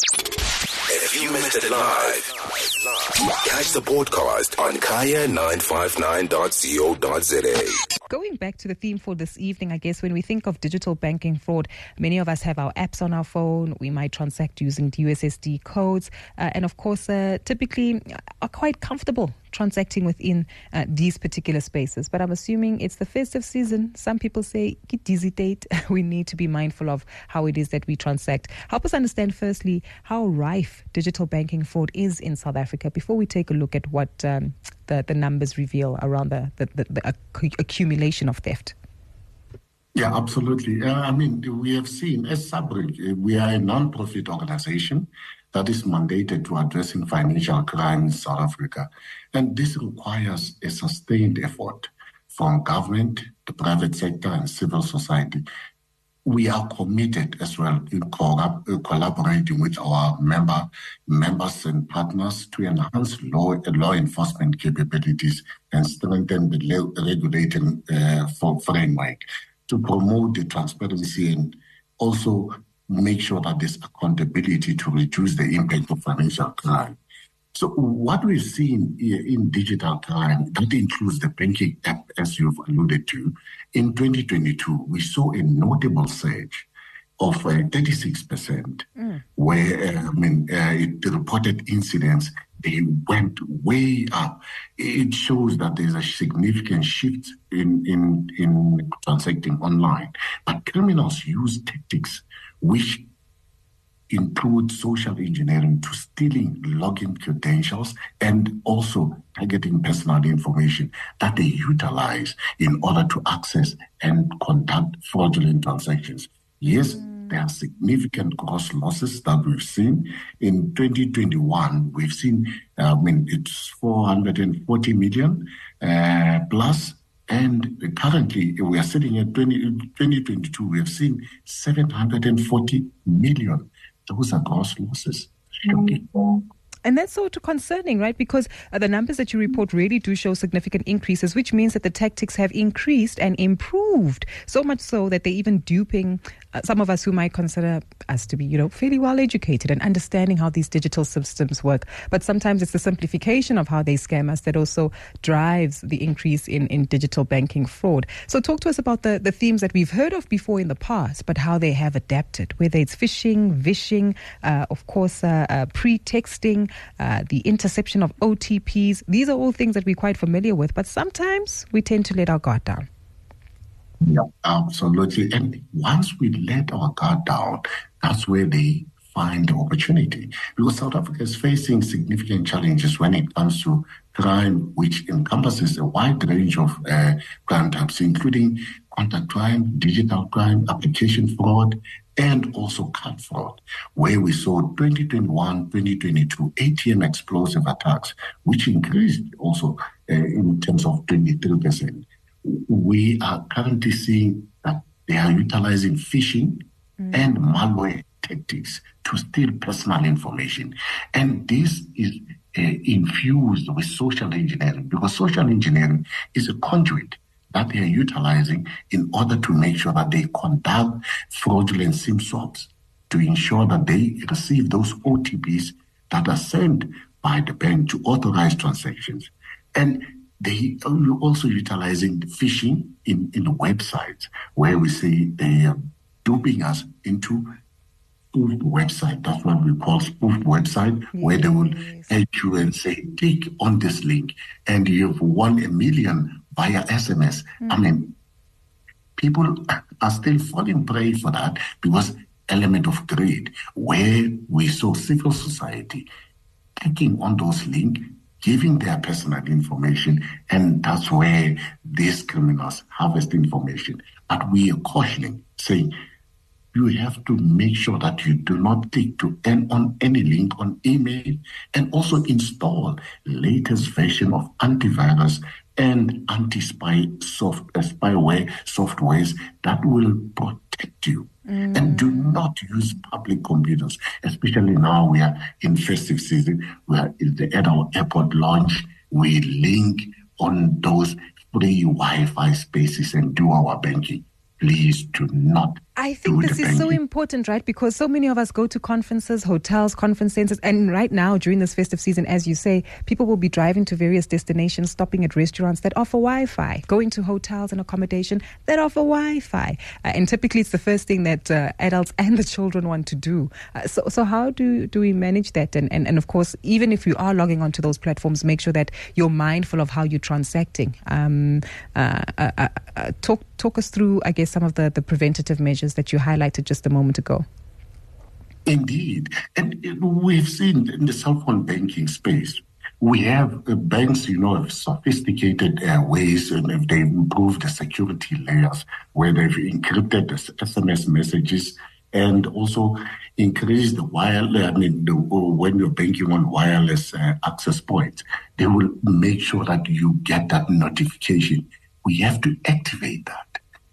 If you missed it live, catch the podcast on kaya959.co.za. Going back to the theme for this evening, I guess when we think of digital banking fraud, many of us have our apps on our phone. We might transact using USSD codes, uh, and of course, uh, typically are quite comfortable transacting within uh, these particular spaces. But I'm assuming it's the festive season. Some people say, dizzy date. we need to be mindful of how it is that we transact. Help us understand, firstly, how rife digital banking fraud is in South Africa before we take a look at what um, the, the numbers reveal around the, the, the, the accumulation of theft. Yeah, absolutely. Uh, I mean, we have seen as SABRIC, uh, we are a non-profit organization that is mandated to addressing financial crime in South Africa. And this requires a sustained effort from government, the private sector, and civil society. We are committed as well in co- collaborating with our member members and partners to enhance law law enforcement capabilities and strengthen the regulating uh, framework to promote the transparency and also make sure that there's accountability to reduce the impact of financial crime. So what we've seen in digital crime, that includes the banking app, as you've alluded to. In 2022, we saw a notable surge of uh, 36%, mm. where uh, I mean, uh, it, the reported incidents they went way up. It shows that there's a significant shift in in in transacting online. But criminals use tactics which include social engineering to stealing login credentials and also targeting personal information that they utilize in order to access and conduct fraudulent transactions. Yes, mm. there are significant cost losses that we've seen. In 2021, we've seen, I mean, it's 440 million uh, plus and currently, we are sitting at 20, 2022, we have seen 740 million. Those are gross losses. Mm-hmm. And that's of concerning, right? Because uh, the numbers that you report really do show significant increases, which means that the tactics have increased and improved so much so that they're even duping uh, some of us who might consider us to be, you know, fairly well educated and understanding how these digital systems work. But sometimes it's the simplification of how they scam us that also drives the increase in, in digital banking fraud. So talk to us about the, the themes that we've heard of before in the past, but how they have adapted, whether it's phishing, vishing, uh, of course, uh, uh pre-texting, uh, the interception of OTPs. These are all things that we're quite familiar with, but sometimes we tend to let our guard down. Yeah, absolutely. And once we let our guard down, that's where they find the opportunity. Because South Africa is facing significant challenges when it comes to crime, which encompasses a wide range of uh, crime types, including contact crime, digital crime, application fraud, and also card fraud, where we saw 2021, 2022 ATM explosive attacks, which increased also uh, in terms of 23% we are currently seeing that they are utilizing phishing mm. and malware tactics to steal personal information. And this is uh, infused with social engineering because social engineering is a conduit that they are utilizing in order to make sure that they conduct fraudulent SIM swaps to ensure that they receive those OTPs that are sent by the bank to authorize transactions. And they are also utilizing phishing in, in the websites where we say they are duping us into spoofed website. That's what we call spoofed website, yes. where they will help you and say, click on this link and you've won a million via SMS. Mm. I mean, people are still falling prey for that because element of greed, where we saw civil society clicking on those links giving their personal information, and that's where these criminals harvest information. But we are cautioning, saying you have to make sure that you do not click to end on any link on email, and also install latest version of antivirus and anti-spy soft, uh, spyware softwares that will protect you Mm. And do not use public computers, especially now we are in festive season. We are at our airport launch. We link on those free Wi-Fi spaces and do our banking. Please do not I think this is so important, right? Because so many of us go to conferences, hotels, conference centers, and right now during this festive season, as you say, people will be driving to various destinations, stopping at restaurants that offer Wi-Fi, going to hotels and accommodation that offer Wi-Fi, uh, and typically it's the first thing that uh, adults and the children want to do. Uh, so, so how do do we manage that? And, and and of course, even if you are logging onto those platforms, make sure that you're mindful of how you're transacting. Um, uh, uh, uh, talk talk us through, I guess, some of the the preventative measures that you highlighted just a moment ago. Indeed. And we've seen in the cell phone banking space, we have uh, banks, you know, have sophisticated uh, ways and if they've improved the security layers where they've encrypted the SMS messages and also increased the wireless, I mean, the, when you're banking on wireless uh, access points, they will make sure that you get that notification. We have to activate that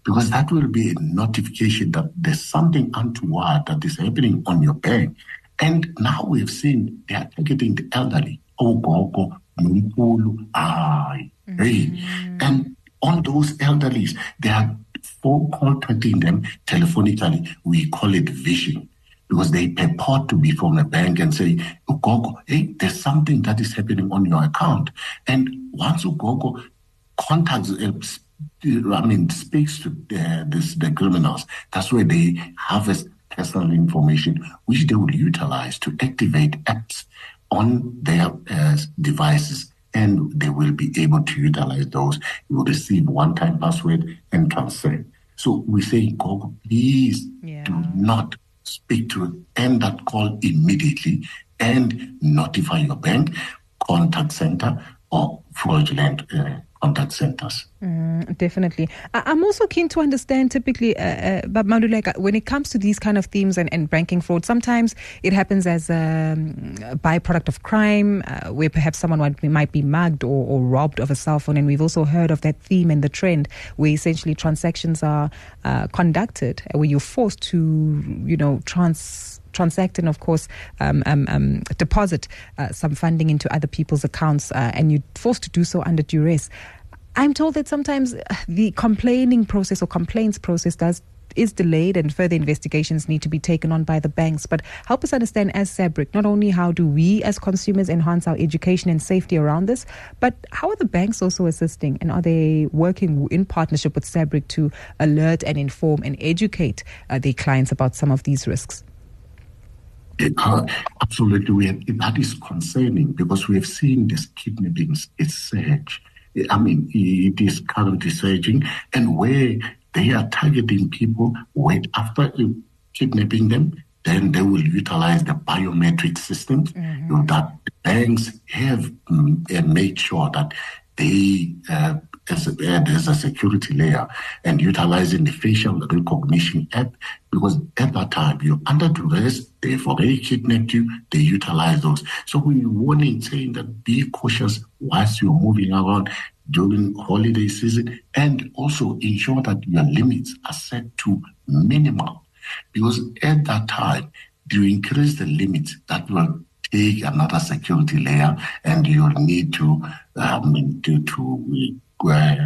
because that will be a notification that there's something untoward that is happening on your bank. And now we've seen they are targeting the elderly. Oh, Mumpulu, ay, hey. Mm-hmm. And on those elderlies, they are phone call tweeting them telephonically. We call it vishing because they purport to be from a bank and say, Ugogo, hey, there's something that is happening on your account. And once Ugogo contacts, uh, I mean, speaks to the, this, the criminals. That's where they harvest personal information, which they will utilize to activate apps on their uh, devices, and they will be able to utilize those. You will receive one-time password and transfer. So we say, Gogo, please yeah. do not speak to end that call immediately and notify your bank, contact center, or fraudulent uh, centers. Mm, definitely. I- am also keen to understand typically, uh, uh, but Maluleka, when it comes to these kind of themes and, and banking fraud, sometimes it happens as a, um, a byproduct of crime, uh, where perhaps someone might be, might be mugged or, or, robbed of a cell phone. And we've also heard of that theme and the trend where essentially transactions are uh, conducted, where you're forced to, you know, trans transact and, of course, um, um, um, deposit uh, some funding into other people's accounts, uh, and you're forced to do so under duress. I'm told that sometimes uh, the complaining process or complaints process does is delayed and further investigations need to be taken on by the banks. But help us understand as SABRIC, not only how do we as consumers enhance our education and safety around this, but how are the banks also assisting and are they working in partnership with SABRIC to alert and inform and educate uh, their clients about some of these risks? Uh, absolutely, we have, that is concerning because we have seen this kidnappings is surge. I mean, it is currently surging, and where they are targeting people, wait after kidnapping them, then they will utilize the biometric systems mm-hmm. that banks have um, made sure that they uh, as a, as a security layer and utilizing the facial recognition app because at that time you're under duress, they've already kidnapped you, they utilize those. So we're warning saying that be cautious whilst you're moving around during holiday season and also ensure that your limits are set to minimal because at that time you increase the limits that will take another security layer and you'll need to um, to, to uh,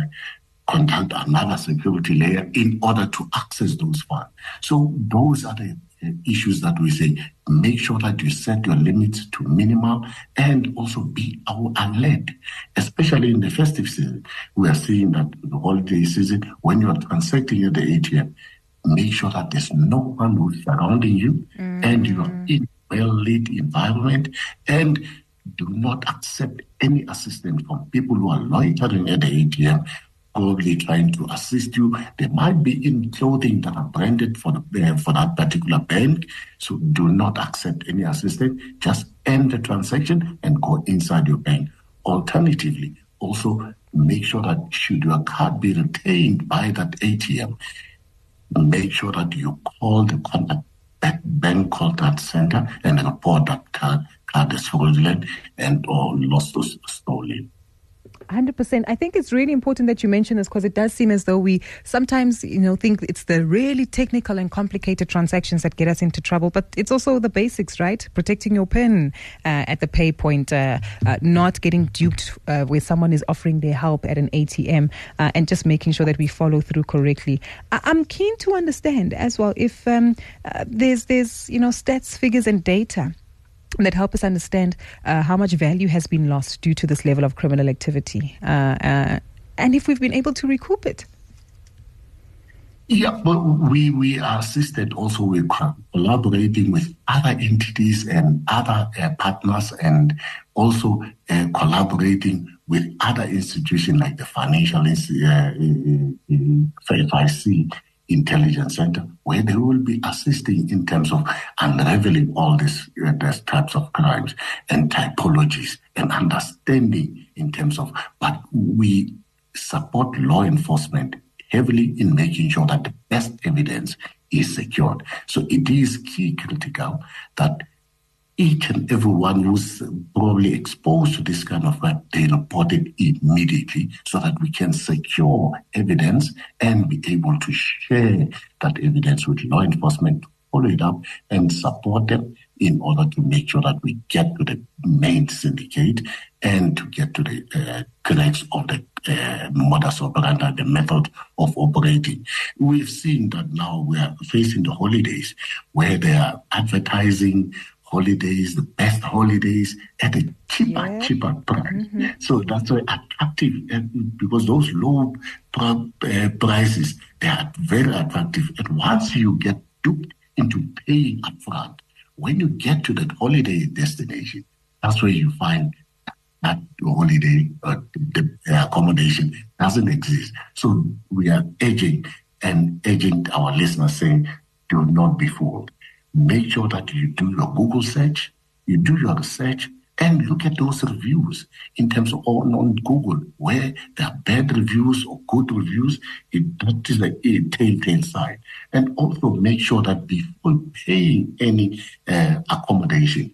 conduct another security layer in order to access those funds. So those are the uh, issues that we say make sure that you set your limits to minimal and also be alert, especially in the festive season. We are seeing that the holiday season, when you are transacting at the ATM, make sure that there's no one who's surrounding you mm. and you are in a well lit environment and do not accept any assistance from people who are loitering at the ATM, probably trying to assist you. They might be in clothing that are branded for the uh, for that particular bank. So do not accept any assistance. Just end the transaction and go inside your bank. Alternatively, also make sure that should your card be retained by that ATM, make sure that you call the contact bank contact center and report that card is fraudulent and or lost or stolen. 100%. I think it's really important that you mention this because it does seem as though we sometimes, you know, think it's the really technical and complicated transactions that get us into trouble, but it's also the basics, right? Protecting your PIN uh, at the pay point, uh, uh, not getting duped uh, where someone is offering their help at an ATM, uh, and just making sure that we follow through correctly. I- am keen to understand as well if um, uh, there's, there's, you know, stats, figures, and data that help us understand uh, how much value has been lost due to this level of criminal activity, uh, uh, and if we've been able to recoup it. Yeah, but we, we are assisted also with collaborating with other entities and other uh, partners and also uh, collaborating with other institutions like the financial uh, FIC Intelligence Center, where they will be assisting in terms of unraveling all these, uh, these types of crimes and typologies and understanding in terms of, but we support law enforcement heavily in making sure that the best evidence is secured. So it is key critical that each and everyone who's probably exposed to this kind of crime, they report it immediately so that we can secure evidence and be able to share that evidence with law enforcement, follow it up and support them in order to make sure that we get to the main syndicate and to get to the uh, of the uh, modus operandi, the method of operating. We've seen that now we are facing the holidays where they are advertising holidays, the best holidays at a cheaper, yeah. cheaper price. Mm-hmm. So that's why attractive because those low uh, prices, they are very attractive. And once you get duped into paying upfront, when you get to that holiday destination, that's where you find that holiday uh, the accommodation doesn't exist. So we are urging and urging our listeners saying, do not be fooled make sure that you do your Google search, you do your research, and look at those reviews in terms of on, on Google where there are bad reviews or good reviews. It, that is the telltale sign. And also make sure that before paying any uh, accommodation,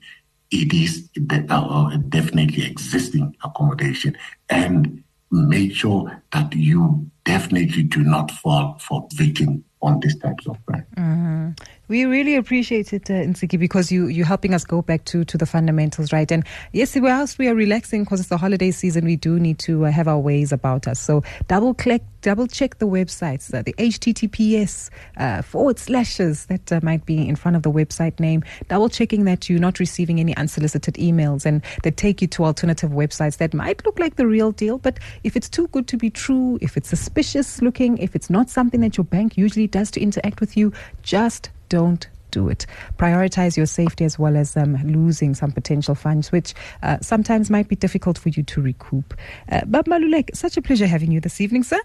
it is uh, definitely existing accommodation and make sure that you definitely do not fall for victim on these types of crime. Mm-hmm. We really appreciate it, uh, Ntshiki, because you, you're helping us go back to, to the fundamentals, right? And yes, whilst we are relaxing because it's the holiday season, we do need to uh, have our ways about us. So double click, double check the websites, uh, the HTTPS uh, forward slashes that uh, might be in front of the website name, double checking that you're not receiving any unsolicited emails and that take you to alternative websites that might look like the real deal. But if it's too good to be true, if it's suspicious looking, if it's not something that your bank usually does to interact with you, just don't do it. Prioritize your safety as well as um, losing some potential funds, which uh, sometimes might be difficult for you to recoup. Uh, but Malulek, such a pleasure having you this evening, sir.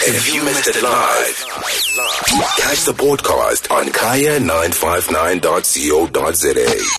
If you missed it live, catch the podcast on kaya959.co.za.